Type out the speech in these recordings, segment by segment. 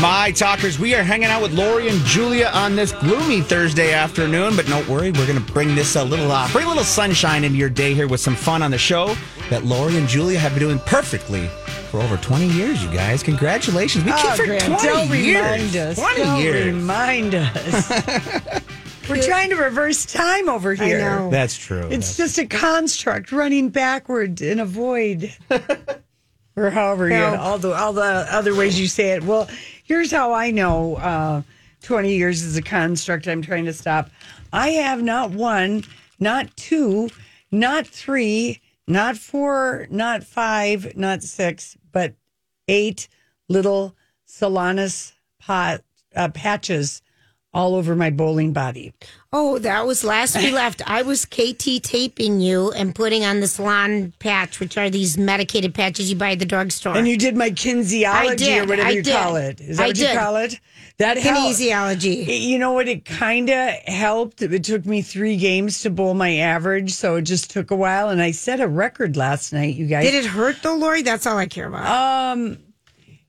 My talkers, we are hanging out with Lori and Julia on this gloomy Thursday afternoon, but don't worry, we're going to bring this a little, uh, bring a little sunshine into your day here with some fun on the show that Lori and Julia have been doing perfectly for over 20 years, you guys. Congratulations. We keep Oh, for Graham, 20 don't years. remind us. 20 Don't years. remind us. We're trying to reverse time over here. know. That's true. It's just a construct running backward in a void. or however you Help. all the all the other ways you say it. Well, here's how I know uh, 20 years is a construct I'm trying to stop. I have not one, not two, not three, not four, not five, not six, but eight little Solanus pot, uh, patches all over my bowling body. Oh, that was last we left. I was KT taping you and putting on the salon patch, which are these medicated patches you buy at the drugstore. And you did my kinesiology did, or whatever I you did. call it. Is that I what you call it? That helped. kinesiology. You know what? It kind of helped. It took me three games to bowl my average, so it just took a while. And I set a record last night, you guys. Did it hurt though, Lori? That's all I care about. Um,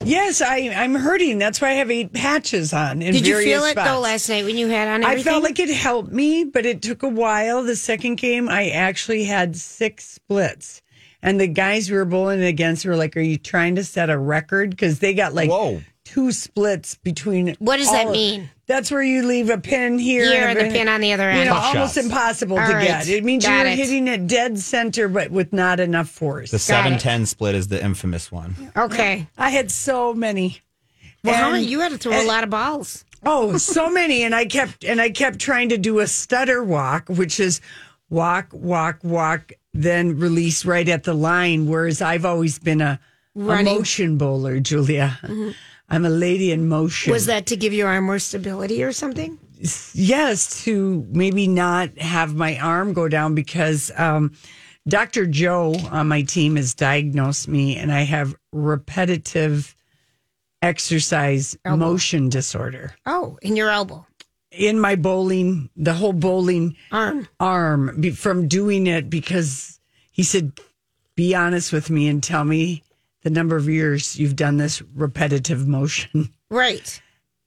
yes, I, I'm hurting. That's why I have eight patches on. In Did you feel it though last night when you had on I felt like it helped me, but it took a while. The second game, I actually had six splits. And the guys we were bowling against were like, Are you trying to set a record? Because they got like Whoa. Two splits between. What does that all- mean? That's where you leave a pin here, Here and and the pin on the other end. You end. know, Tough almost shots. impossible All to right. get. It means Got you're it. hitting it dead center, but with not enough force. the 710 split is the infamous one. okay. I had so many. Well, how many? You had to throw a lot of balls. Oh, so many, and I kept and I kept trying to do a stutter walk, which is walk, walk, walk, then release right at the line. Whereas I've always been a, a motion bowler, Julia. Mm-hmm. I'm a lady in motion. Was that to give your arm more stability or something? yes to maybe not have my arm go down because um, Dr. Joe on my team has diagnosed me and I have repetitive exercise motion disorder Oh, in your elbow, in my bowling, the whole bowling arm. arm from doing it because he said, be honest with me and tell me the number of years you've done this repetitive motion. Right.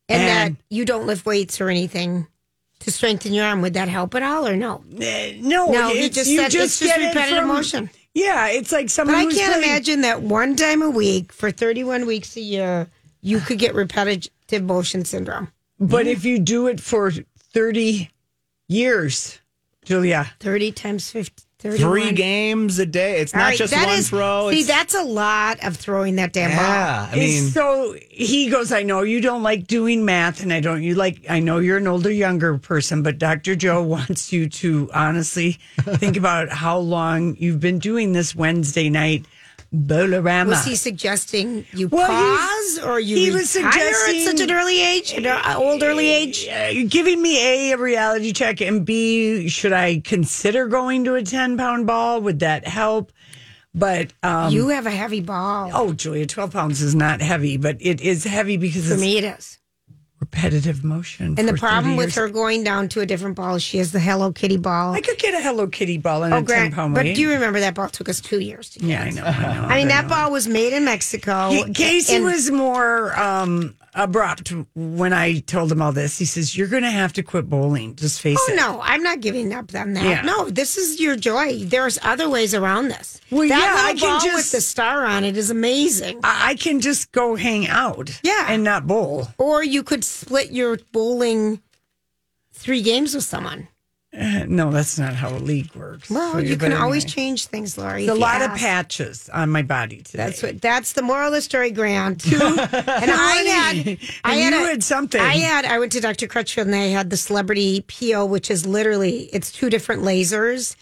And, And- that you don't lift weights or anything to strengthen your arm. Would that help at all or no? Eh, no, No, it's, just you said just it's just get repetitive from- motion. Yeah, it's like But I can't playing- imagine that one time a week for 31 weeks a year, you could get repetitive motion syndrome. But if you do it for 30 years, Julia, 30 times 50. 31. Three games a day. It's All not right, just one is- throw. See, It's, that's a lot of throwing that damn ball. yeah. I mean, It's so he goes, I know you don't like doing math and I don't you like I know you're an older younger person, but Dr. Joe wants you to honestly think about how long you've been doing this Wednesday night Bolarama. Was he suggesting you Well, pause or you he was suggesting, at such an early age, an old early age? Uh, giving me A, a reality check, and B, should I consider going to a 10 pound ball? Would that help? But, um, you have a heavy ball. oh, Julia, 12 pounds is not heavy, but it is heavy because For me, it is. Repetitive motion. And the for 30 problem with years. her going down to a different ball, she has the Hello Kitty ball. I could get a Hello Kitty ball in oh, a 10 Grant, pound but do you remember that ball took us two years to get? yeah, I know. I know. I mean, that ball was made in Mexico. Ca- Casey and- was more um, abrupt when I told him all this. He says, "You're going to have to quit bowling. Just face Oh it." no, I'm not giving up on that. Yeah. No, this is your joy. There's other ways around this. Well, that yeah, I can just- with the star on it is amazing. I I can just go hang out, Yeah. and not bowl. Or you could split your bowling three games with someone. Uh, No, that's not how a league works. Well, So you can always anyway. change things, Lori. There's a lot of patches on my body today. That's what. That's the moral of the story, Grant. and I had, I And had, you a- had something. I had. I went to Dr. Crutchfield and they had the celebrity PO, which is literally it's two different lasers,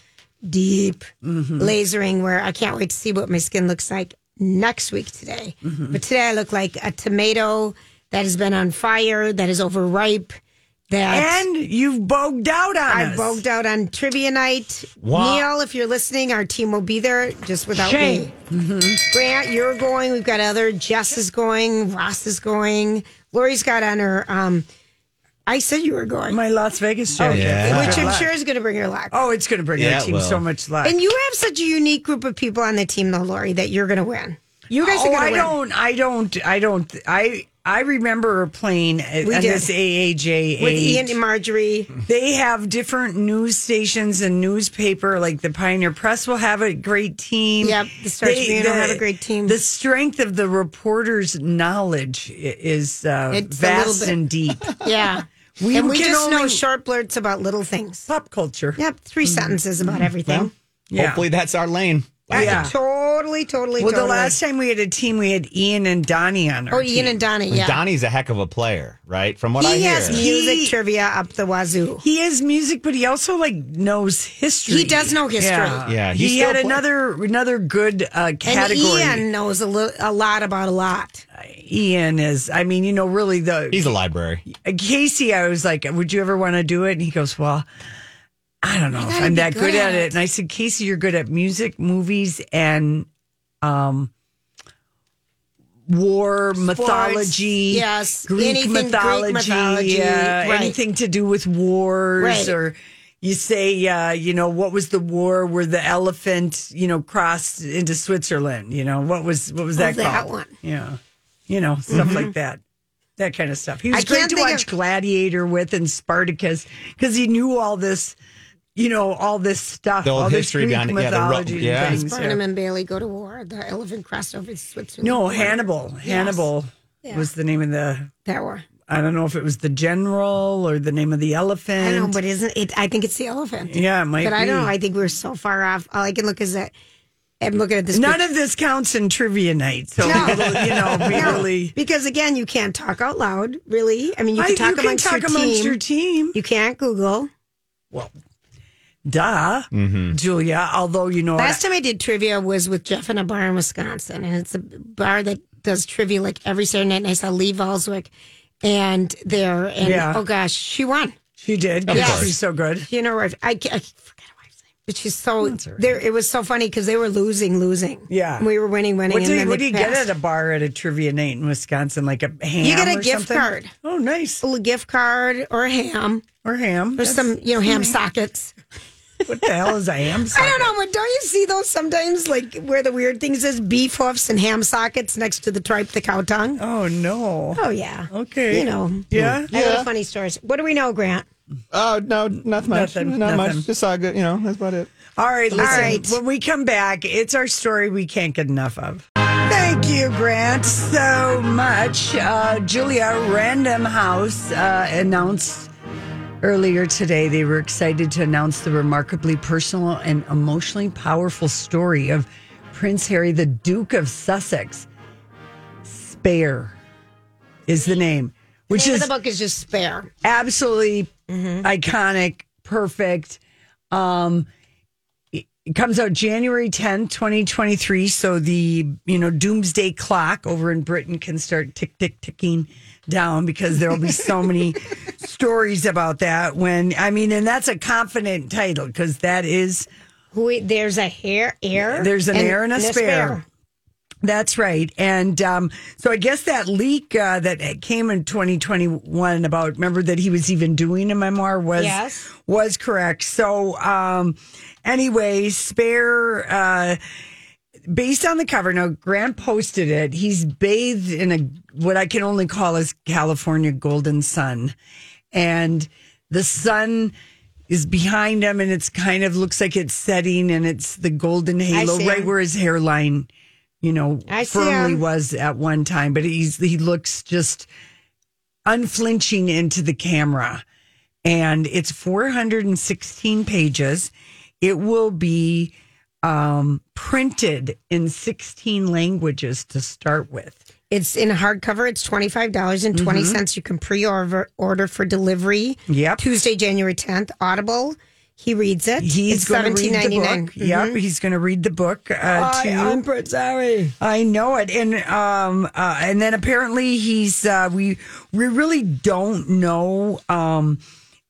deep Mm-hmm. lasering. Where I can't wait to see what my skin looks like next week today. Mm-hmm. But today I look like a tomato that has been on fire, that is overripe. That and you've bogged out on I us. bogged out on trivia night. Wow. Neil, if you're listening, our team will be there just without Shame. me. Grant, you're going. We've got other. Jess is going. Ross is going. Lori's got on her. Um, I said you were going, my Las Vegas jacket. Yeah. which I'm sure is going to bring her luck. Oh, it's going to bring Yeah, our it team so much luck. And you have such a unique group of people on the team, though, Lori, that you're going to win. You guys are oh, going to win. I don't, I don't, I don't, I. I remember playing at, We at did. this AAJ. With Ian and Marjorie. They have different news stations and newspaper. Like the Pioneer Press will have a great team. Yep, the Star Tribune will have a great team. The strength of the reporter's knowledge is uh, little vast and deep. Yeah. We and we can just know short blurts about little things. Pop culture. Yep, 3 sentences about everything. Yeah. Hopefully that's our lane. Yeah. Totally, totally, Well, totally. the last time we had a team, we had Ian and Donnie on our Oh, team. Ian and Donnie, yeah. Donnie's a heck of a player, right? From what I hear. he has music He- trivia up the wazoo. He is music, but he also like knows history. He does know history. Yeah, Yeah, he he, had play- another another good uh, And category. Ian knows a, li- a lot about a lot. Ian is. I mean, you know, really the He's a library. Casey. I was like, "Would you ever want to do it?" And he goes, "Well, I don't know if I'm that good good at at it." it." And I said, "Casey, you're good at music, movies, and um, war mythology. yes. Greek Anything Greek mythology, mythology, uh, right. anything to do with wars Right. or." You say, uh, you know, what was the war where the elephant, you know, crossed into Switzerland? You know, what was what was that Oh, that called? one. Yeah, you know, stuff like that, that kind of stuff. He was I great to watch of- Gladiator with and Spartacus because he knew all this, you know, all this stuff, The old all this history Greek behind it, yeah, the ro- mythology and yeah. things. Barnum yeah. and Bailey go to war. The elephant crossed over to Switzerland. No, War. Hannibal. Hannibal Yeah. was the name of the. That war. I don't know if it was the general or the name of the elephant. I know, but isn't it? I think it's the elephant. yeah, it might But I don't know. I think we're so far off. All I can look is that. I'm looking at this. None picture. of this counts in trivia night, so No. it'll, you know, we No, really. because again, you can't talk out loud. Really, I mean, you I- can talk you can amongst, talk your, amongst team. your team. You can't Google. Well, duh, mm-hmm. Julia. Although you know, what Last time I did trivia was with Jeff in a bar in Wisconsin, and it's a bar that does trivia like every Saturday night. And I saw Lee Valswick, and there, and Yeah. oh gosh, she won. she did. Of Yeah, course. she's so good. You know, I, I, I forget her wife's name, but she's so That's all right. there. It was so funny because they were losing, losing. Yeah. And we were winning, winning. What do you, what do you get at a bar at a trivia night in Wisconsin? Like a ham? You get a or gift something? card. Oh, nice. A gift card or a ham Or ham. or That's- some, you know, ham sockets. What the hell is a ham? I don't know, but don't you see those sometimes, like where the weird things is beef hoofs and ham sockets next to the tripe, the cow tongue? Oh no. Oh yeah. Okay. You know. Yeah. I love funny stories. What do we know, Grant? Oh no, not much. Nothing, not nothing. much. Just saw good. You know, that's about it. All right, listen. right. When we come back, it's our story we can't get enough of. Thank you, Grant, so much. Uh, Julia Random House uh, announced earlier today they were excited to announce the remarkably personal and emotionally powerful story of Prince Harry, the Duke of Sussex. Spare is the name, which Name of is the book is just spare. absolutely iconic, perfect. Um, it comes out January 10th, 2023. So the, you know, doomsday clock over in Britain can start tick, tick, ticking down because there will be so many stories about that when, I mean, and that's a confident title because that is, Who there's a hair air. There's an heir and a spare. That's right. And um, so I guess that leak uh, that came in 2021 about remember that he was even doing a memoir was Yes. was correct. So um, anyway, spare. Uh, based on the cover. Now, Grant posted it. He's bathed in a what I can only call as California golden sun, and the sun is behind him, and it's kind of looks like it's setting, and it's the golden halo right where his hairline, you know, I firmly was at one time. But he's he looks just unflinching into the camera. And it's 416 pages. It will be um, printed in 16 languages to start with. It's in hardcover. It's twenty five dollars and twenty cents. You can pre order order for delivery. Mm-hmm. Yep. Tuesday, January tenth. Audible. He reads it. He's it's going to read the $17.99. book. Yep, he's going to read the book uh, too. Prince Harry. I know it, and um, uh, and then apparently he's uh, we we really don't know um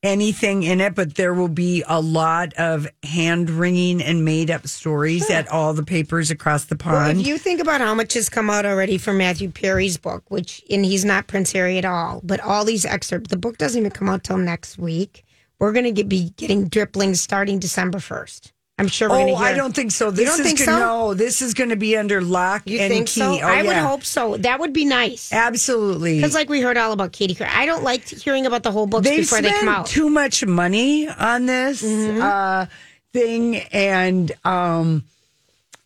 anything in it, but there will be a lot of hand wringing and made up stories at all the papers across the Well, pond. if you think about how much has come out already from Matthew Perry's book, which and he's not Prince Harry at all, but all these excerpts, the book doesn't even come out till next week. We're going to get, be getting dripplings starting December first. I'm sure we're oh, going to hear. I don't think so. This don't is think gonna, so? no. This is going to be under lock You and think key. so? Oh, I would hope so. That would be nice. absolutely. Because, like we heard all about Katie Couric, I don't like hearing about the whole books they before they come out. Mm-hmm. too much money on this uh, thing, and um,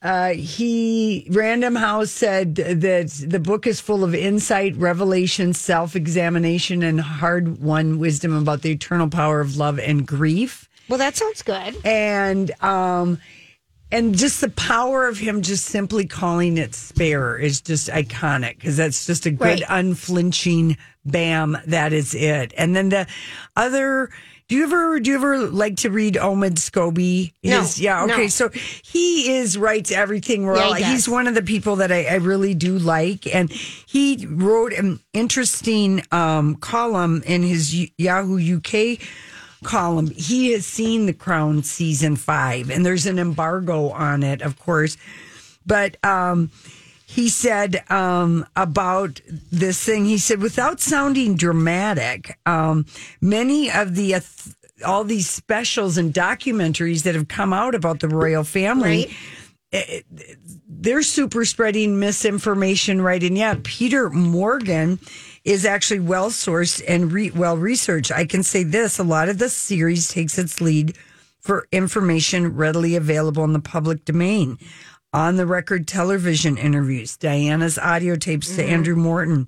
uh, he Random House said that the book is full of insight, revelation, self examination, and hard won wisdom about the eternal power of love and grief, well, that sounds good. and um, and just the power of him just simply calling it spare is just iconic because that's just a good Right. unflinching bam that is it and then the other do you ever do you ever like to read Omid Scobie? No, His- yeah, okay. no. So he is writes everything well. he He's one of the people that I, I really do like, and he wrote an interesting um, column in his Yahoo UK column. He has seen The Crown season five, and there's an embargo on it, of course. But um, he said um, about this thing, he said, without sounding dramatic, um, many of the. Uh, all these specials and documentaries that have come out about the royal family, Right. they're super spreading misinformation, right? And yeah, Peter Morgan is actually well sourced and re- well researched. I can say this a lot of the series takes its lead for information readily available in the public domain. On the record television interviews, Diana's audio tapes to Andrew Morton,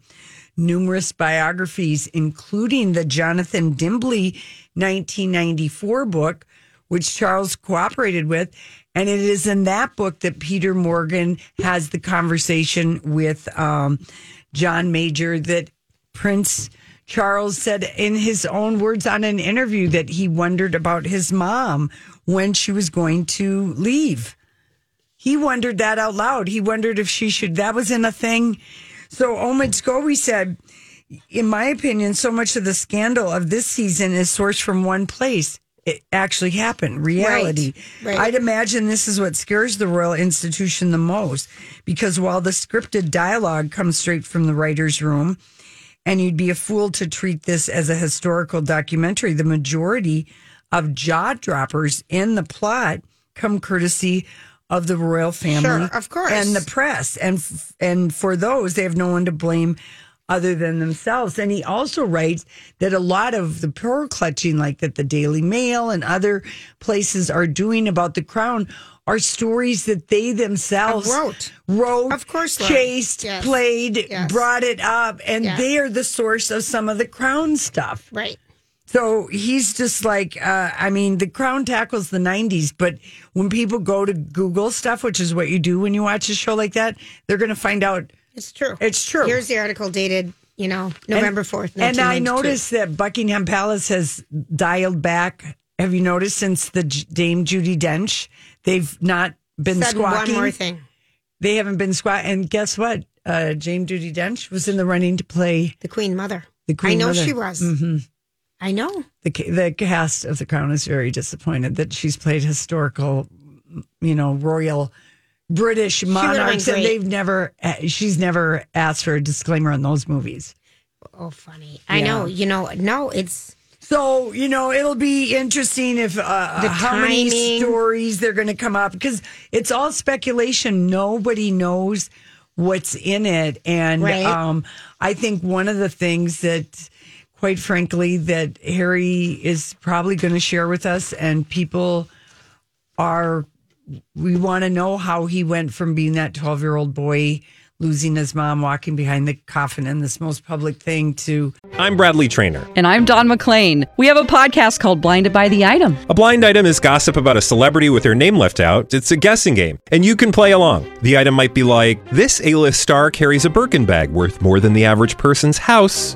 numerous biographies, including the Jonathan Dimbleby 1994 book, which Charles cooperated with. And it is in that book that Peter Morgan has the conversation with um, John Major that Prince Charles said in his own words on an interview that he wondered about his mom when she was going to leave. He wondered that out loud. He wondered if she should, that was in a thing. So Omid Scobie said, in my opinion, so much of the scandal of this season is sourced from one place. It actually happened, reality. Right. I'd imagine this is what scares the royal institution the most because while the scripted dialogue comes straight from the writer's room, and you'd be a fool to treat this as a historical documentary, the majority of jaw droppers in the plot come courtesy of the royal family, Sure, of course. and the press, and f- and for those they have no one to blame other than themselves. And he also writes that a lot of the pearl clutching, like that the Daily Mail and other places are doing about the crown, are stories that they themselves Wrote. wrote, Of course, chased, Yes. played, Yes. brought it up, and Yeah. they are the source of some of the crown stuff. Right. So he's just like, uh, I mean, the crown tackles the 90s, but when people go to Google stuff, which is what you do when you watch a show like that, they're going to find out. It's true. It's true. Here's the article dated, you know, November 4th. And I noticed that Buckingham Palace has dialed back. Have you noticed since the J- Dame Judi Dench? They've not been Said squawking. one more thing. They haven't been squawking. And guess what? Uh, Jane Judi Dench was in the running to play The Queen Mother. The Queen I know Mother. she was. Mm-hmm. I know. the the cast of The Crown is very disappointed that she's played historical, you know, royal British monarchs, and they've never she's never asked for a disclaimer on those movies. Oh, funny. I know. You know, no, it's So you know it'll be interesting if uh, The how many stories they're going to come up because it's all speculation. Nobody knows what's in it, and Right. um, I think one of the things that, quite frankly, that Harry is probably going to share with us, and people are we want to know how he went from being that 12 year old boy losing his mom walking behind the coffin in this most public thing to I'm Bradley Trainer. And I'm Don McClain. We have a podcast called Blinded by the Item. A blind item is gossip about a celebrity with their name left out. It's a guessing game, and you can play along. The item might be like this: A-list star carries a Birkin bag worth more than the average person's house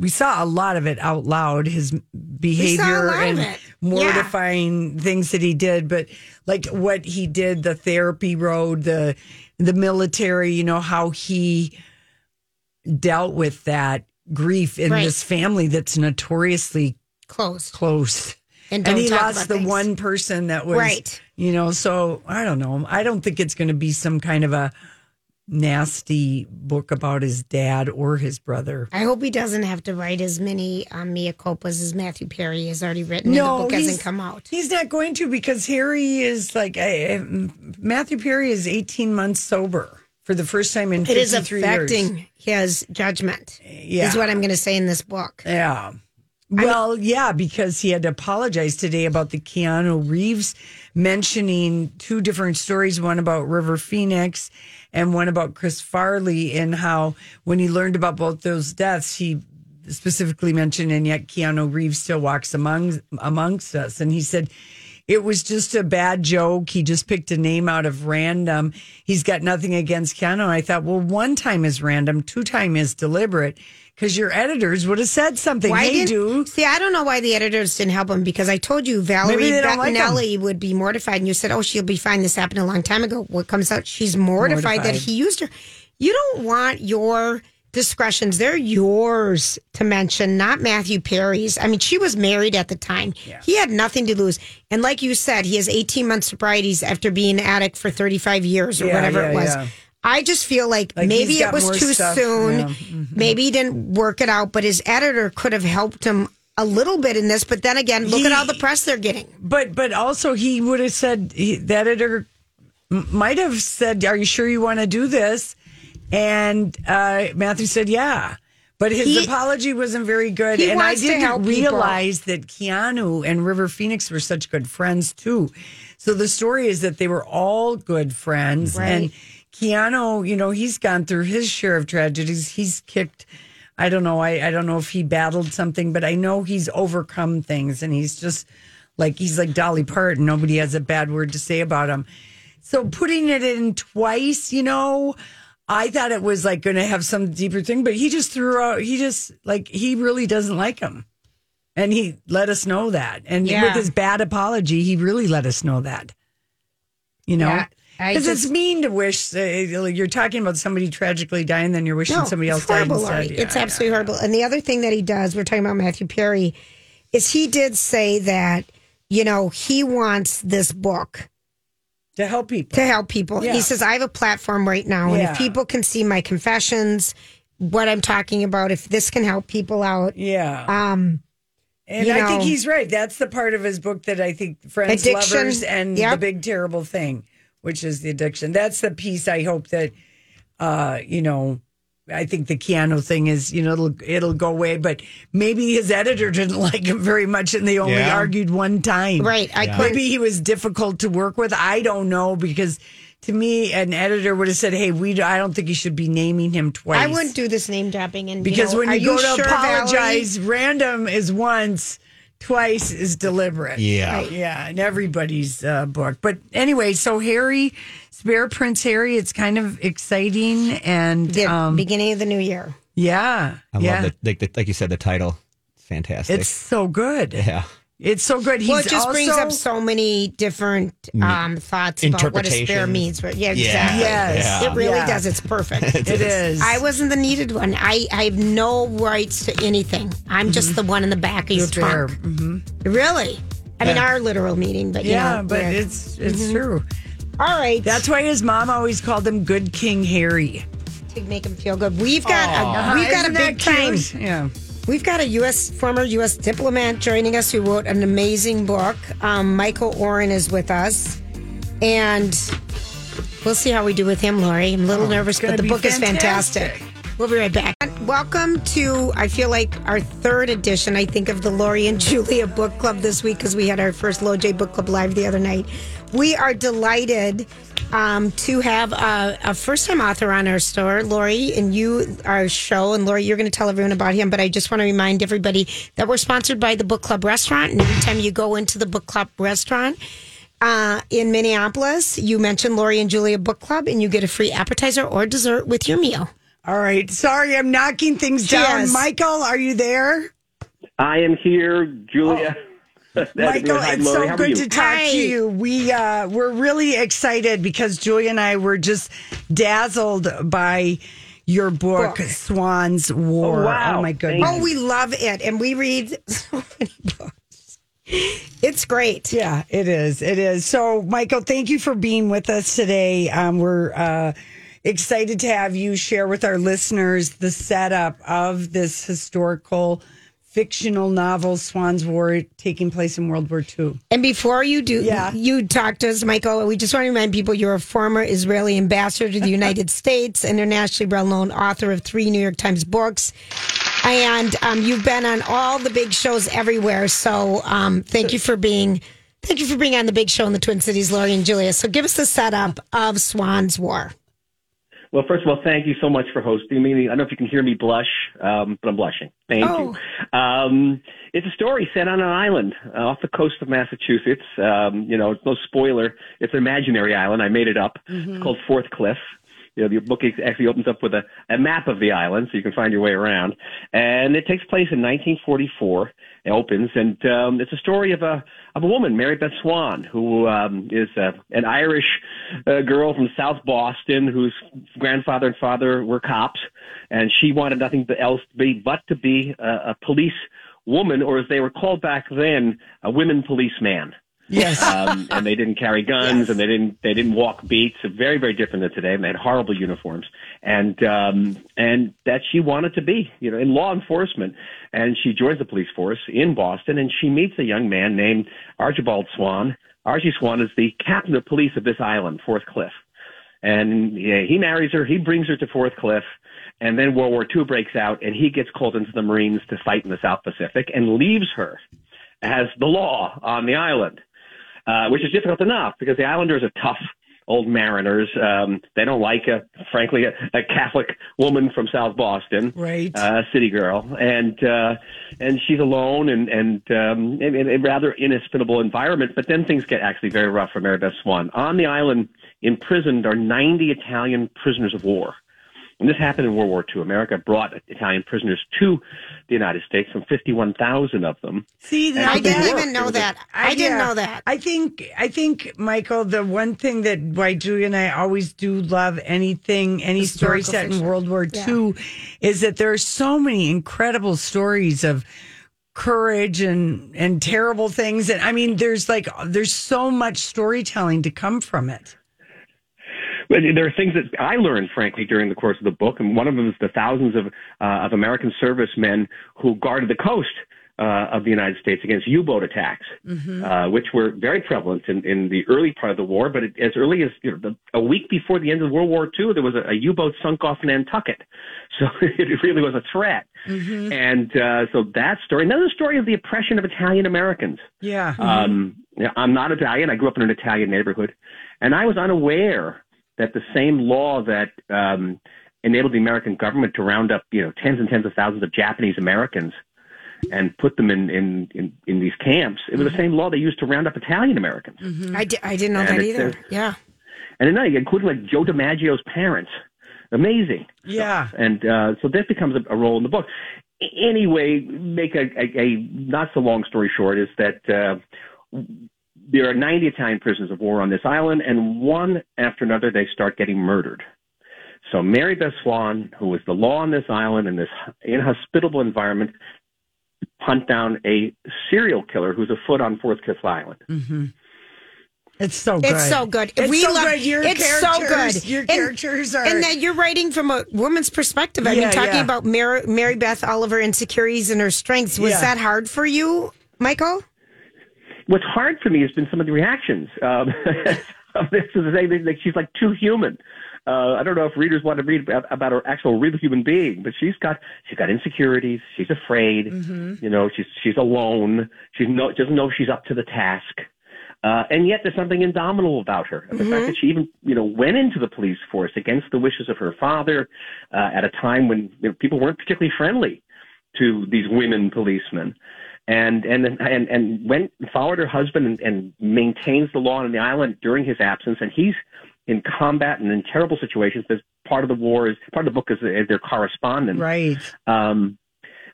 we saw a lot of it out loud his behavior and mortifying things that he did but like what he did the therapy road the the military you know how he dealt with that grief in Right. this family that's notoriously Close. close And and he lost the things. one person that was Right. you know so i don't know i don't think it's going to be some kind of a nasty book about his dad or his brother I hope he doesn't have to write as many um, mea culpas as Matthew Perry has already written. and the book hasn't come out. He's not going to because Harry is like I, I- Matthew Perry is 18 months sober for the first time in It is 53 affecting his judgment. Yeah. Is what I'm going to say in this book. Yeah. Well, yeah, because he had to apologize today about the Keanu Reeves mentioning two different stories, one about River Phoenix and one about Chris Farley, and how when he learned about both those deaths, he specifically mentioned, and yet Keanu Reeves still walks among amongst us. And he said it was just a bad joke. He just picked a name out of random. He's got nothing against Keanu. I thought, well, one time is random, two time is deliberate. Because your editors would have said something. hey, didn't- dude. See, I don't know why the editors didn't help him because I told you Valerie Maybe like would be mortified, and you said, "Oh, she'll be fine." This happened a long time ago. What comes out? She's mortified, that he used her. You don't want your discretions; they're yours to mention, not Matthew Perry's. I mean, she was married at the time. He had nothing to lose, and like you said, he has 18 months sobrieties after being an addict for 35 years or Yeah, whatever yeah, it was. I just feel like, Like maybe it was too stuff, soon. yeah. Mm-hmm. Maybe he didn't work it out, but his editor could have helped him a little bit in this. But then again, look at all the press they're getting. But but also he would have said he, the editor might have said, "Are you sure you want to do this?" And uh, Matthew said, "Yeah." But his He- apology wasn't very good, He and I didn't help people. realize that Keanu and River Phoenix were such good friends too. So the story is that they were all good friends, and Right. Keanu, you know, he's gone through his share of tragedies. He's kicked. I don't know. I, I don't know if he battled something, but I know he's overcome things, and he's just like he's like Dolly Parton. Nobody has a bad word to say about him. So putting it in twice, you know, I thought it was like going to have some deeper thing, but he just threw out. He just like he really doesn't like him, and he let us know that. And Yeah. with his bad apology, he really let us know that. You know. Yeah, Because it's mean to wish uh, you're talking about somebody tragically dying, then you're wishing No, somebody else it's horrible, died Lori. instead. Yeah, it's absolutely horrible. And the other thing that he does, we're talking about Matthew Perry, is he did say that you know he wants this book to help people. to help people. Yeah. He says, I have a platform right now, and Yeah. if people can see my confessions, what I'm talking about, if this can help people out, Yeah. um, And you I think know- he's right. That's the part of his book that I think friends, Addiction, lovers, and yep. the big terrible thing, which is the addiction. That's the piece I hope that, uh, you know, I think the Keanu thing is, you know, it'll it'll go away. But maybe his editor didn't like him very much, and they only Yeah. argued one time. right. I couldn't. Maybe he was difficult to work with. I don't know because to me, an editor would have said, "Hey, we I don't think you should be naming him twice." I wouldn't do this name dropping. And because you know, when you go to sure, Valerie? apologize, random is once, twice is deliberate. Yeah. yeah, in everybody's uh, book. But anyway, so Harry, Spare Prince Harry, it's kind of exciting and the um, beginning of the new year. yeah, I yeah, love the, like, like you said, the title. Fantastic. it's so good. yeah. It's so good. He's well, it just also, brings up so many different mm. um, thoughts about what a spare means. But yeah, Yeah. exactly. Yes. It really Yeah. does. It's perfect. It is. I wasn't the needed one. I, I have no rights to anything. I'm just mm-hmm. the one in the back of your Spare. trunk. Mm-hmm. Really? I mean, our literal meaning, but you yeah, know, but we're- it's it's mm-hmm. true. all right. That's why his mom always called him Good King Harry. to make him feel good. We've got a, we've got a Isn't that big time. Yeah. We've got a U.S. former U.S. diplomat joining us who wrote an amazing book. Um, Michael Oren is with us, and we'll see how we do with him, Lori. I'm a little nervous, but the book is fantastic. fantastic. We'll be right back. Welcome to, I feel like our third edition, I think, of the Lori and Julia Book Club this week because we had our first LoJ Book Club live the other night. We are delighted um, to have a, a first time author on our store, Lori, and you, our show. And Lori, you're going to tell everyone about him, but I just want to remind everybody that we're sponsored by the Book Club restaurant. And every time you go into the Book Club restaurant, uh, in Minneapolis, you mention Lori and Julia Book Club, and you get a free appetizer or dessert with your meal. All right. Sorry, I'm knocking things down. Yes. Michael, are you there? I am here, Julia. Michael, it's Lori. so How good to talk Hi. to you. We uh, we're really excited because Julia and I were just dazzled by your book, Book. Swan's War. Oh, wow. my Thank goodness. Oh, we love it, and we read so many books. It's great. Yeah, it is. It is. So, Michael, thank you for being with us today. Um, we're uh, excited to have you share with our listeners the setup of this historical fictional novel, Swan's War, taking place in World War II. And before you do, Yeah. you talk to us, Michael. We just want to remind people you're a former Israeli ambassador to the United States, internationally well-known author of three New York Times books, and um, you've been on all the big shows everywhere. So, um, thank you for being. Thank you for being on the big show in the Twin Cities, Lori and Julia. So, give us the setup of Swan's War. Well, first of all, thank you so much for hosting me. I don't know if you can hear me blush, um, but I'm blushing. Thank Oh. you. Um, it's a story set on an island uh, off the coast of Massachusetts. Um, you know, it's no spoiler. It's an imaginary island. I made it up. It's called Fourth Cliff. You know, the book actually opens up with a, a map of the island so you can find your way around. And it takes place in 1944. It opens, and um, it's a story of a of a woman, Mary Beth Swan, who um, is uh, an Irish uh, girl from South Boston, whose grandfather and father were cops, and she wanted nothing else to be but to be a, a police woman, or as they were called back then, a women policeman Yes. um, and they didn't carry guns and they didn't they didn't walk beats. Very very different than today. And they had horrible uniforms, and um, and that she wanted to be, you know, in law enforcement. And she joins the police force in Boston, and she meets a young man named Archibald Swan. Archie Swan is the captain of police of this island, Fourth Cliff. And yeah, he marries her. He brings her to Fourth Cliff. And then World War II breaks out, and he gets called into the Marines to fight in the South Pacific and leaves her as the law on the island, uh, which is difficult enough because the Islanders are tough old mariners. Um, they don't like, a, frankly, a, a Catholic woman from South Boston, Right. Uh, city girl, and uh, and she's alone and and um, in, in a rather inhospitable environment. But then things get actually very rough for Mary Beth Swan. On the island, imprisoned are 90 Italian prisoners of war. And this happened in World War II. America brought Italian prisoners to the United States, some 51,000 of them. See, And I didn't work. even know was a- that. I didn't yeah. know that. I think I think Michael, the one thing that why Julia and I always do love anything, any story Historical set in. World War II, is that there are so many incredible stories of courage and and terrible things. And I mean, there's like there's so much storytelling to come from it. But there are things that I learned, frankly, during the course of the book, and one of them is the thousands of uh, of American servicemen who guarded the coast uh, of the United States against U-boat attacks, uh, which were very prevalent in, in the early part of the war. But it, as early as you know, the, a week before the end of World War II, there was a, a U-boat sunk off Nantucket, so it really was a threat. And uh, so that story, another story of the oppression of Italian Americans. Yeah. Um, yeah, I'm not Italian. I grew up in an Italian neighborhood, and I was unaware that the same law that um, enabled the American government to round up, you know, tens and tens of thousands of Japanese Americans and put them in in in, in these camps. It was the same law they used to round up Italian Americans, I, di- I didn't know And that either. Yeah. and then including like Joe DiMaggio's parents. Amazing. yeah. And uh, so this becomes a, a role in the book. anyway, make a, a, a not so long story short is that uh, there are 90 Italian prisoners of war on this island, and one after another they start getting murdered. So Mary Beth Swan, who was the law on this island in this inhospitable environment, hunt down a serial killer who's afoot on Fourth Cliff Island. Mm-hmm. It's so good. It's so good. It's we so love good. Your it's so characters- good. Your And- characters are. and that you're writing from a woman's perspective. I Yeah, mean, talking yeah. about Mary, Mary Beth Oliver insecurities and her strengths. Was Yeah. that hard for you, Michael? What's hard for me has been some of the reactions. Um, this is the thing, like she's like too human. Uh, I don't know if readers want to read about, about her actual real human being, but she's got she's got insecurities. She's afraid. You know, she's she's alone. She's no doesn't know she's up to the task. Uh, and yet there's something indomitable about her. The fact that she even, you know, went into the police force against the wishes of her father, uh, at a time when you know, people weren't particularly friendly to these women policemen. And, and, and, and went and followed her husband and, and maintains the law on the island during his absence. And he's in combat and in terrible situations. Because part of the war is, part of the book is their their correspondence. right. Um,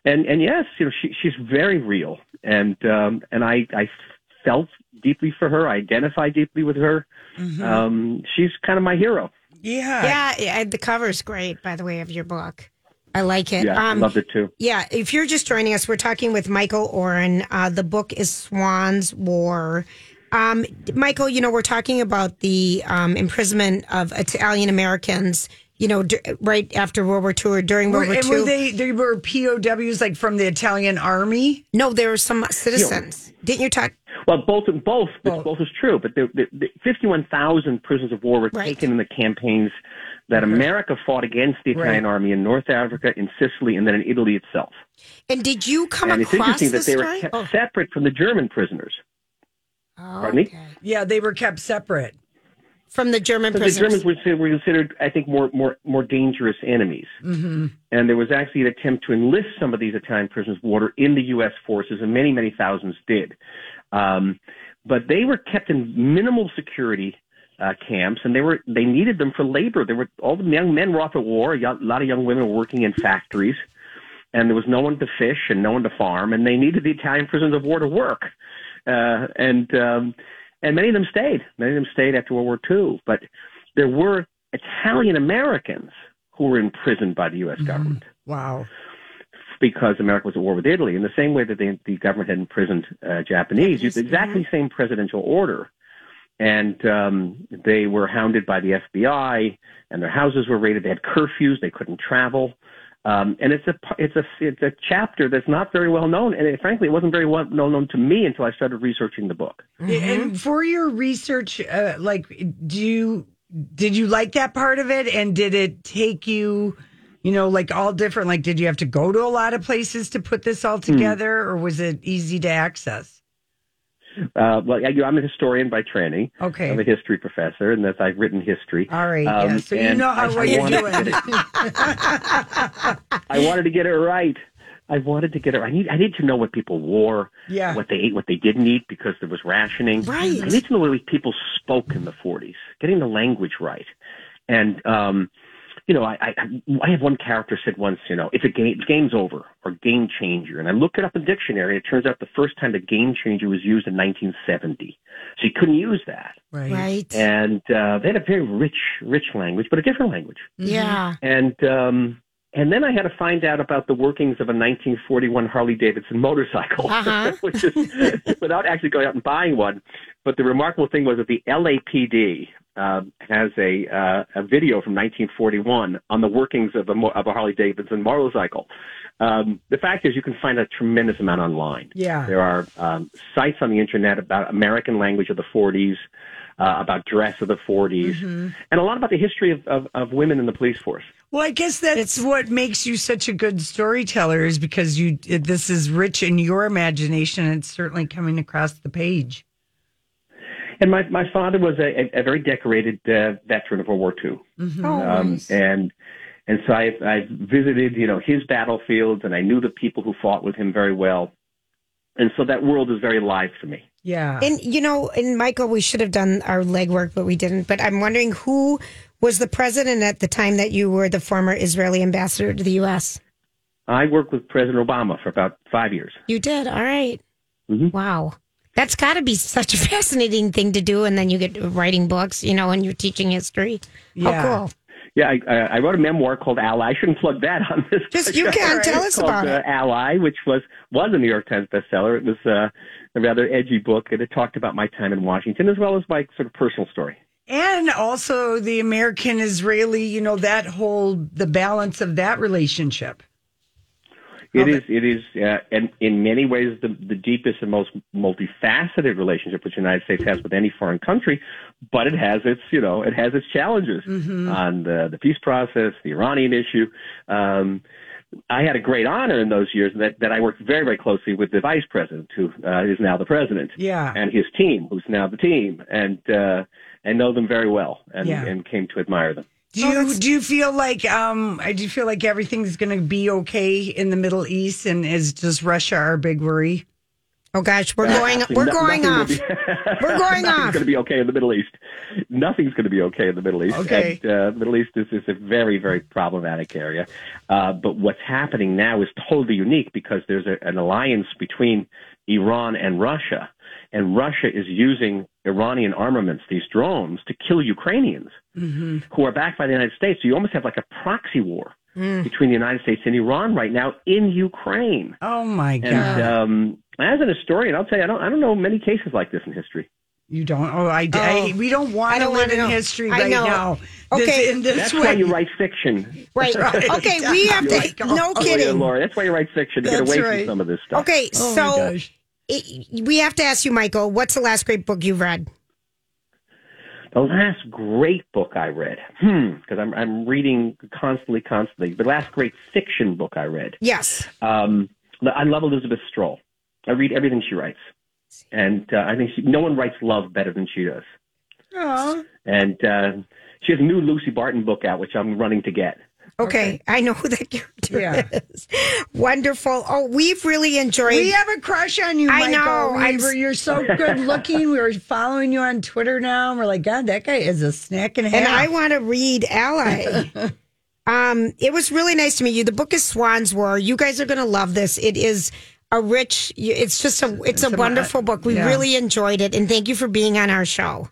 and and yes, you know, she she's very real, and um, and I I felt deeply for her. I identify deeply with her. Um, she's kind of my hero. Yeah. Yeah, yeah, the cover is great, by the way, of your book. I like it. Yeah, I Um, loved it too. Yeah, if you're just joining us, we're talking with Michael Oren. Uh, the book is Swan's War. Um, Michael, you know, we're talking about the um, imprisonment of Italian Americans, you know, d- right after World War II or during Were, World War and II. were they they were POWs like from the Italian army? no, there were some citizens. Didn't you talk? Well, both both both, Both. both is true. But the, the, the 51,000 prisoners of war were Right. taken in the campaigns that America fought against the Italian Right. army in North Africa, in Sicily, and then in Italy itself. And did you come and it's across interesting that this they were kept Oh, separate from the German prisoners. Pardon me? okay. Yeah, they were kept separate. From the German But the. Germans were, were considered, I think, more more more dangerous enemies. Mm-hmm. And there was actually an attempt to enlist some of these Italian prisoners of war in the U.S. forces, and many many thousands did. Um, but they were kept in minimal security uh, camps, and they were they needed them for labor. There were all the young men were off at war. A lot of young women were working in factories, and there was no one to fish and no one to farm, and they needed the Italian prisoners of war to work. Uh, and um, and many of them stayed. Many of them stayed after World War II. But there were Italian Americans who were imprisoned by the U.S. government Wow. because America was at war with Italy. In the same way that the, the government had imprisoned uh, Japanese, used exactly same presidential order. And um, they were hounded by the FBI, and their houses were raided. They had curfews; they couldn't travel. Um, and it's a it's a it's a chapter that's not very well known, and it, frankly, it wasn't very well known to me until I started researching the book. And for your research, uh, like, do you did you like that part of it? And did it take you, you know, like all different? Like, did you have to go to a lot of places to put this all together, or was it easy to access? Uh, well, I, I'm a historian by training. Okay. I'm a history professor, and that's I've written history. All right, Um, yeah. So you know how I- well you're doing. it- I wanted to get it right. I wanted to get it. I need. I need to know what people wore, Yeah. what they ate, what they didn't eat, because there was rationing. Right. I need to know the way people spoke in the 40s, getting the language right, and um, you know, I, I I have one character said once, you know, it's a game, game's over or game changer, and I looked it up in the dictionary. It turns out the first time the game changer was used in 1970, so you couldn't use that. Right. Right. And uh, they had a very rich, rich language, but a different language. Yeah. And um, and then I had to find out about the workings of a 1941 Harley Davidson motorcycle, Uh-huh. which is without actually going out and buying one. But the remarkable thing was that the LAPD uh, has a uh, a video from 1941 on the workings of a of a Harley Davidson motorcycle. Um, the fact is, you can find a tremendous amount online. Yeah. There are um, sites on the internet about American language of the 40s, uh, about dress of the 40s, Mm-hmm. and a lot about the history of, of, of women in the police force. Well, I guess that's what makes you such a good storyteller is because you this is rich in your imagination. and It's certainly coming across the page. And my, my father was a, a, a very decorated uh, veteran of World War II. Oh, Um, nice. and and so I I visited you know his battlefields and I knew the people who fought with him very well, and so that world is very alive to me. Yeah. And you know, and Michael, we should have done our legwork, but we didn't. But I'm wondering who was the president at the time that you were the former Israeli ambassador to the U.S. I worked with President Obama for about five years. You did. All right. Mhm. Wow. That's got to be such a fascinating thing to do. And then you get writing books, you know, and you're teaching history. Yeah. How cool. Yeah, I, I I wrote a memoir called Ally. I shouldn't plug that on this. Just- you show. can. Tell us called, about uh, it. Ally, which was was a New York Times bestseller. It was uh, a rather edgy book, and it talked about my time in Washington as well as my sort of personal story. And also the American Israeli, you know, that whole, the balance of that relationship. It is, it is, uh, and in many ways, the, the deepest and most multifaceted relationship which the United States has with any foreign country. But it has its, you know, it has its challenges on the, the peace process, the Iranian issue. Um, I had a great honor in those years that, that I worked very, very closely with the vice president, who uh, is now the president, Yeah. and his team, who's now the team, and uh, and know them very well, and, Yeah. and came to admire them. Do you do you feel like um do you feel like everything's going to be okay in the Middle East and is just Russia our big worry? Oh, gosh. We're going, Actually, we're going nothing off. be- We're going Nothing's off. going to be okay in the Middle East. Nothing's going to be okay in the Middle East. Okay. And, uh, the Middle East is, is a very, very problematic area. Uh, but what's happening now is totally unique because there's a, an alliance between Iran and Russia. And Russia is using Iranian armaments, these drones, to kill Ukrainians who are backed by the United States. So you almost have like a proxy war between the United States and Iran right now in Ukraine. Oh my god. And um, as an historian, I'll tell you, I don't, I don't know many cases like this in history. you don't Oh, I, I we don't want to don't live in know. history I right know. now. Okay. This, in this That's way. why you write fiction. Right. right. Okay. We have to, no Oh, kidding. Laura. That's why you write fiction to get away right. from some of this stuff. Okay. Oh my so gosh. It, we have to ask you, Michael, what's the last great book you've read? The last great book I read, hmm, because I'm I'm reading constantly, constantly. The last great fiction book I read. Yes. Um, I love Elizabeth Strout. I read everything she writes, and uh, I think she, no one writes love better than she does. Aw. And uh, she has a new Lucy Barton book out, which I'm running to get. Okay. I know who that character Yeah. is. Wonderful. Oh, we've really enjoyed. We have a crush on you, I Michael. know. I'm you're so good looking. We were following you on Twitter now. And we're like, God, that guy is a snack and a half. and I want to read Ally. um, it was really nice to meet you. The book is Swann's War. You guys are going to love this. It is a rich. It's just a. It's a a- wonderful book. We yeah. really enjoyed it, and thank you for being on our show.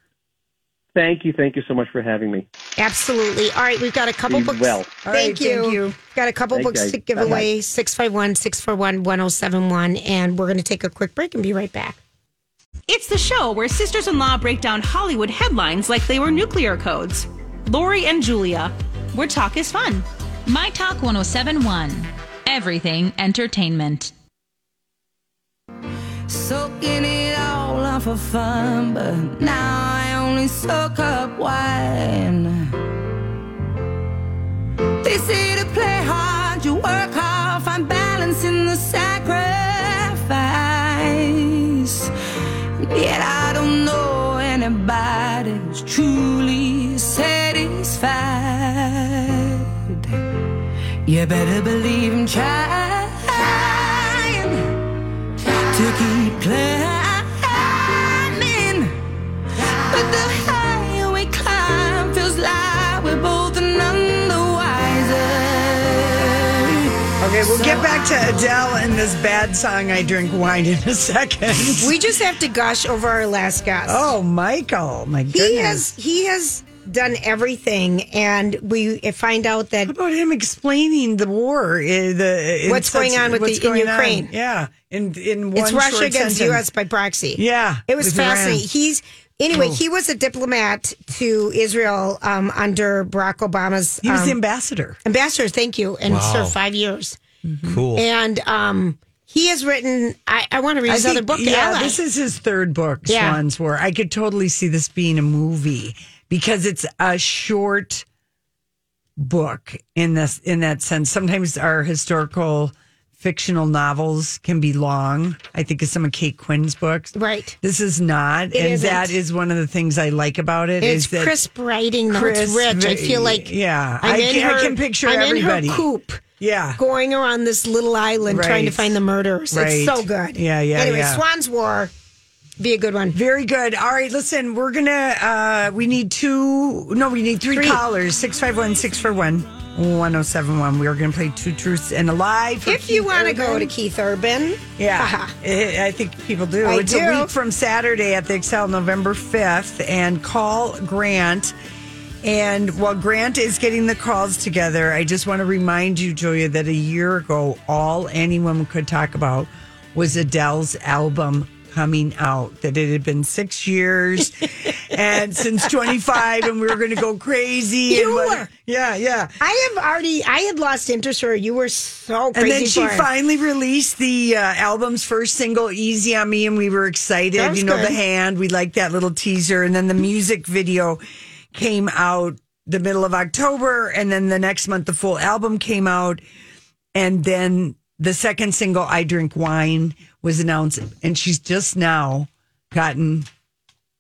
Thank you, thank you so much for having me. Absolutely. All right, we've got a couple Be books. well. All thank, right, you. thank you. Got a couple Thanks, books guys. to give Bye-bye. away 651 641 1071. And we're going to take a quick break and be right back. It's the show where sisters in law break down Hollywood headlines like they were nuclear codes. Lori and Julia, where talk is fun. My Talk 1071. Everything entertainment. Soaking it all up for fun, but now I only soak up wine. They say to play hard, you work hard, find balance in the sacrifice. Yet I don't know anybody who's truly satisfied. You better believe I'm trying to keep climbing. Okay, we'll get back to Adele and this bad song, I Drink Wine, in a second. We just have to gush over our last guest. oh, Michael, my goodness. he has he has done everything, and we find out that How about him explaining the war? uh, the in What's going on with the- in going on? Ukraine. Yeah, in in one it's Russia short against sentence. U.S. by proxy. Yeah, It was with Iran. fascinating. He's anyway. Oh. He was a diplomat to Israel um, under Barack Obama's He was um, the ambassador. ambassador. Thank you, and served five years. Cool. And um, he has written. I, I want to read his other book. yeah, Ally. this is his third book, Yeah. Swann's War. I could totally see this being a movie because it's a short book in this in that sense. Sometimes our historical fictional novels can be long. I think of some of Kate Quinn's books. right. This is not, It and isn't. that is one of the things I like about it. It's is that crisp writing. Though. Chris, it's rich. I feel like yeah, I'm I can, I her- can picture I'm everybody. in her coop. Yeah, Going around this little island trying to find the murderers. Right. It's so good. Yeah, yeah, Anyway, yeah. Swann's War, be a good one. Very good. All right, listen, we're gonna uh we need two no, we need three, Three. callers. Six five one six four one. 1071. We are going to play Two Truths and a Lie. If you want to go to Keith Urban, Yeah, I think people do. I it's a week from Saturday at the Xcel, November 5th. And call Grant. And while Grant is getting the calls together, I just want to remind you, Julia, that a year ago, all anyone could talk about was Adele's album coming out. That it had been six years and since 25, and we were going to go crazy. You what- were. Yeah, yeah. I have already, I had lost interest for her. You were so And then she finally released the uh, album's first single, "Easy on Me," and we were excited. You know, good. the hand. We liked that little teaser, and then the music video came out the middle of October, and then the next month the full album came out, and then the second single, "I Drink Wine," was announced, and she's just now gotten.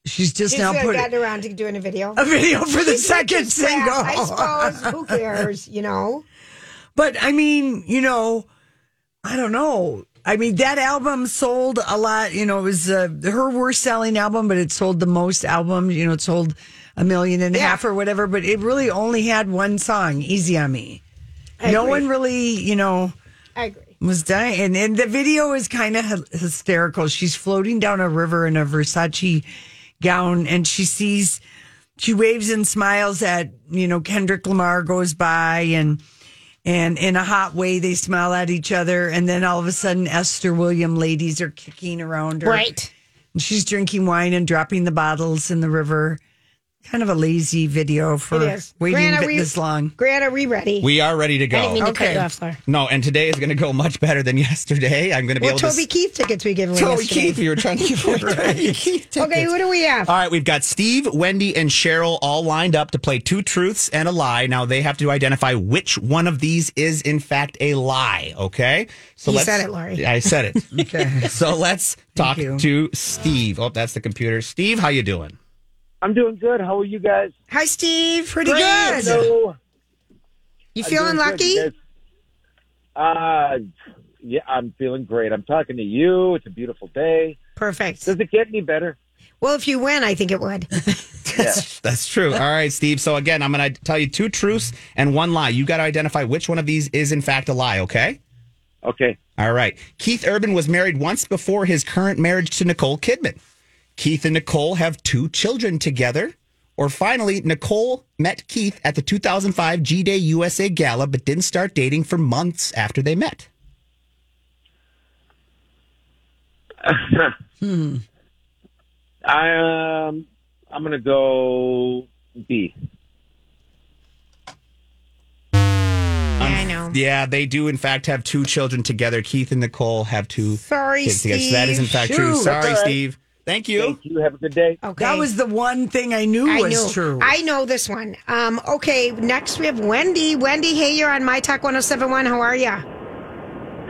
She's just She's now put gotten around to doing a video. a video for the She's making second single. I suppose. Who cares? You know. But I mean, you know, I don't know. I mean, that album sold a lot. You know, it was uh, her worst selling album, but it sold the most albums. You know, it sold a million and a Yeah. half or whatever. But it really only had one song, "Easy on Me." I no agree. one really, you know, I agree. was dying. And, and the video is kind of hysterical. She's floating down a river in a Versace gown and she sees, she waves and smiles at, you know, Kendrick Lamar goes by and, and in a hot way, they smile at each other. And then all of a sudden, Esther William ladies are kicking around her. Right. And she's drinking wine and dropping the bottles in the river. Kind of a lazy video for It is. waiting Grant, are th- we- this long. Grant, are we ready? We are ready to I didn't go. mean to cut Okay. you off, Laura. No, and today is going to go much better than yesterday. I'm going to be Well, able Toby to. Keith tickets we gave away Toby yesterday. Keith, we were trying to give away Toby Keith Okay, who do we have? All right, we've got Steve, Wendy, and Cheryl all lined up to play two truths and a lie. Now they have to identify which one of these is in fact a lie. Okay, so You let's- said it, Lori. I said it. Okay. so let's talk you. to Steve. Oh, that's the computer. Steve, how you doing? I'm doing good. How are you guys? Hi, Steve. Pretty Great. good. So, You feeling doing good. lucky? Uh, yeah, I'm feeling great. I'm talking to you. It's a beautiful day. Perfect. Does it get any better? Well, if you win, I think it would. That's, that's true. All right, Steve. So again, I'm going to tell you two truths and one lie. You got to identify which one of these is in fact a lie. Okay. Okay. All right. Keith Urban was married once before his current marriage to Nicole Kidman. Keith and Nicole have two children together. Or finally, Nicole met Keith at the 2005 G'Day USA Gala, but didn't start dating for months after they met. I, um, I'm going to go B. Yeah, I know. Yeah, they do in fact have two children together. Keith and Nicole have two Sorry, kids together. So that is in Steve. fact true. Sorry, That's. Steve. Thank you. Thank you. Have a good day. Okay. That was the one thing I knew I was know. true. I know this one. Um, okay, next we have Wendy. Wendy, hey, you're on My Talk 1071. How are you? Hi,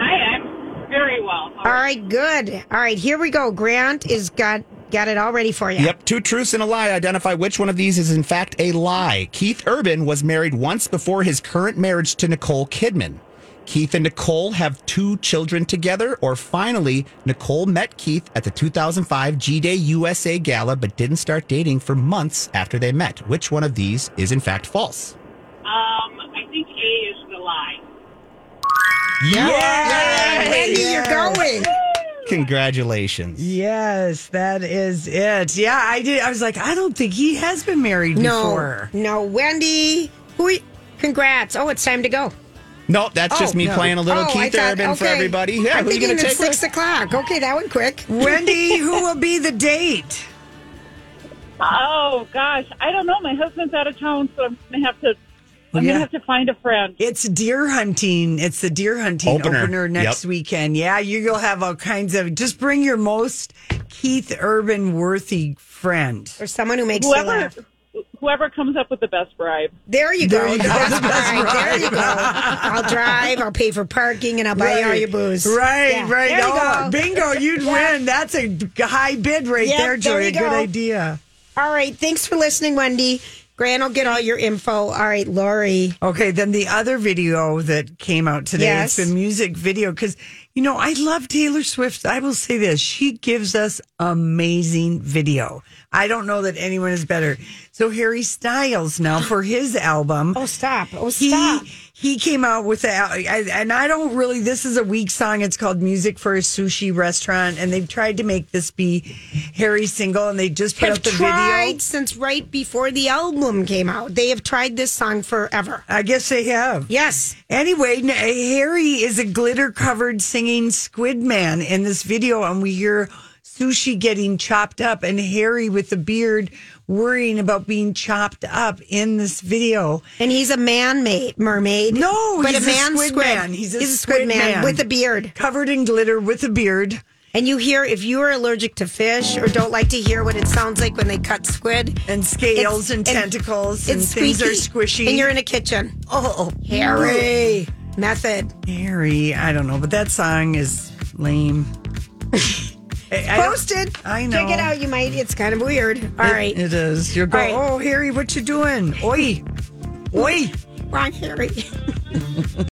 I'm very well. All right, good. All right, here we go. Grant is got got it all ready for you. Yep, two truths and a lie. Identify which one of these is in fact a lie. Keith Urban was married once before his current marriage to Nicole Kidman. Keith and Nicole have two children together. Or finally, Nicole met Keith at the 2005 G'Day USA Gala, but didn't start dating for months after they met. Which one of these is in fact false? Um, I think A is the lie. Yeah, Wendy, you're going. Congratulations. Yes, that is it. Yeah, I did. I was like, I don't think he has been married No, before. no, Wendy. Who? Congrats. Oh, it's time to go. No, that's just Oh, me no. playing a little Oh, Keith thought- Urban for everybody. Yeah, I'm who are you going to it's take? six o'clock. Okay, that went quick. Wendy, who will be the date? Oh gosh, I don't know. My husband's out of town, so I'm gonna have to. I'm Yeah. gonna have to find a friend. It's deer hunting. It's the deer hunting Opener. opener, next Yep. weekend. Yeah, you, you'll have all kinds of. Just bring your most Keith Urban worthy friend. Or someone who makes you Whoever, laugh. Whoever comes up with the best bribe. There you go. There you The go. best The best bride. There you go. I'll drive. I'll pay for parking, and I'll buy you all your booze. Right, Yeah, right. There you oh, go. bingo! You'd Yeah. win. That's a high bid right Yep, there, there Joey. you Good idea. All right. Thanks for listening, Wendy. Grant will get all your info. All right, Lori. Okay, then the other video that came out today, Yes. it's the music video because You know, I love Taylor Swift. I will say this. She gives us amazing video. I don't know that anyone is better. So Harry Styles now for his album. Oh, stop. Oh, he, stop. He came out with a, I- and I don't really, this is a weak song. It's called Music for a Sushi Restaurant. And they've tried to make this be Harry's single and they just put have out the tried video. since right before the album came out. They have tried this song forever. I guess they have. Yes. Anyway, Harry is a glitter covered singing squid man in this video, and we hear sushi getting chopped up, and Harry with the beard worrying about being chopped up in this video. And he's a man-made mermaid. No, but he's a man squid, man. He's a, squid, squid man, with a beard, covered in glitter with a beard. And you hear if you are allergic to fish or don't like to hear what it sounds like when they cut squid and scales and tentacles and it's things are squishy. and you're in a kitchen. Oh, Harry. method. Harry, I don't know, but that song is lame. I- Posted. I know. Check it out. You might. It's kind of weird. All It- right. It is. You're going, right. oh, Harry, what you doing? Oi. Oi. Wrong Harry.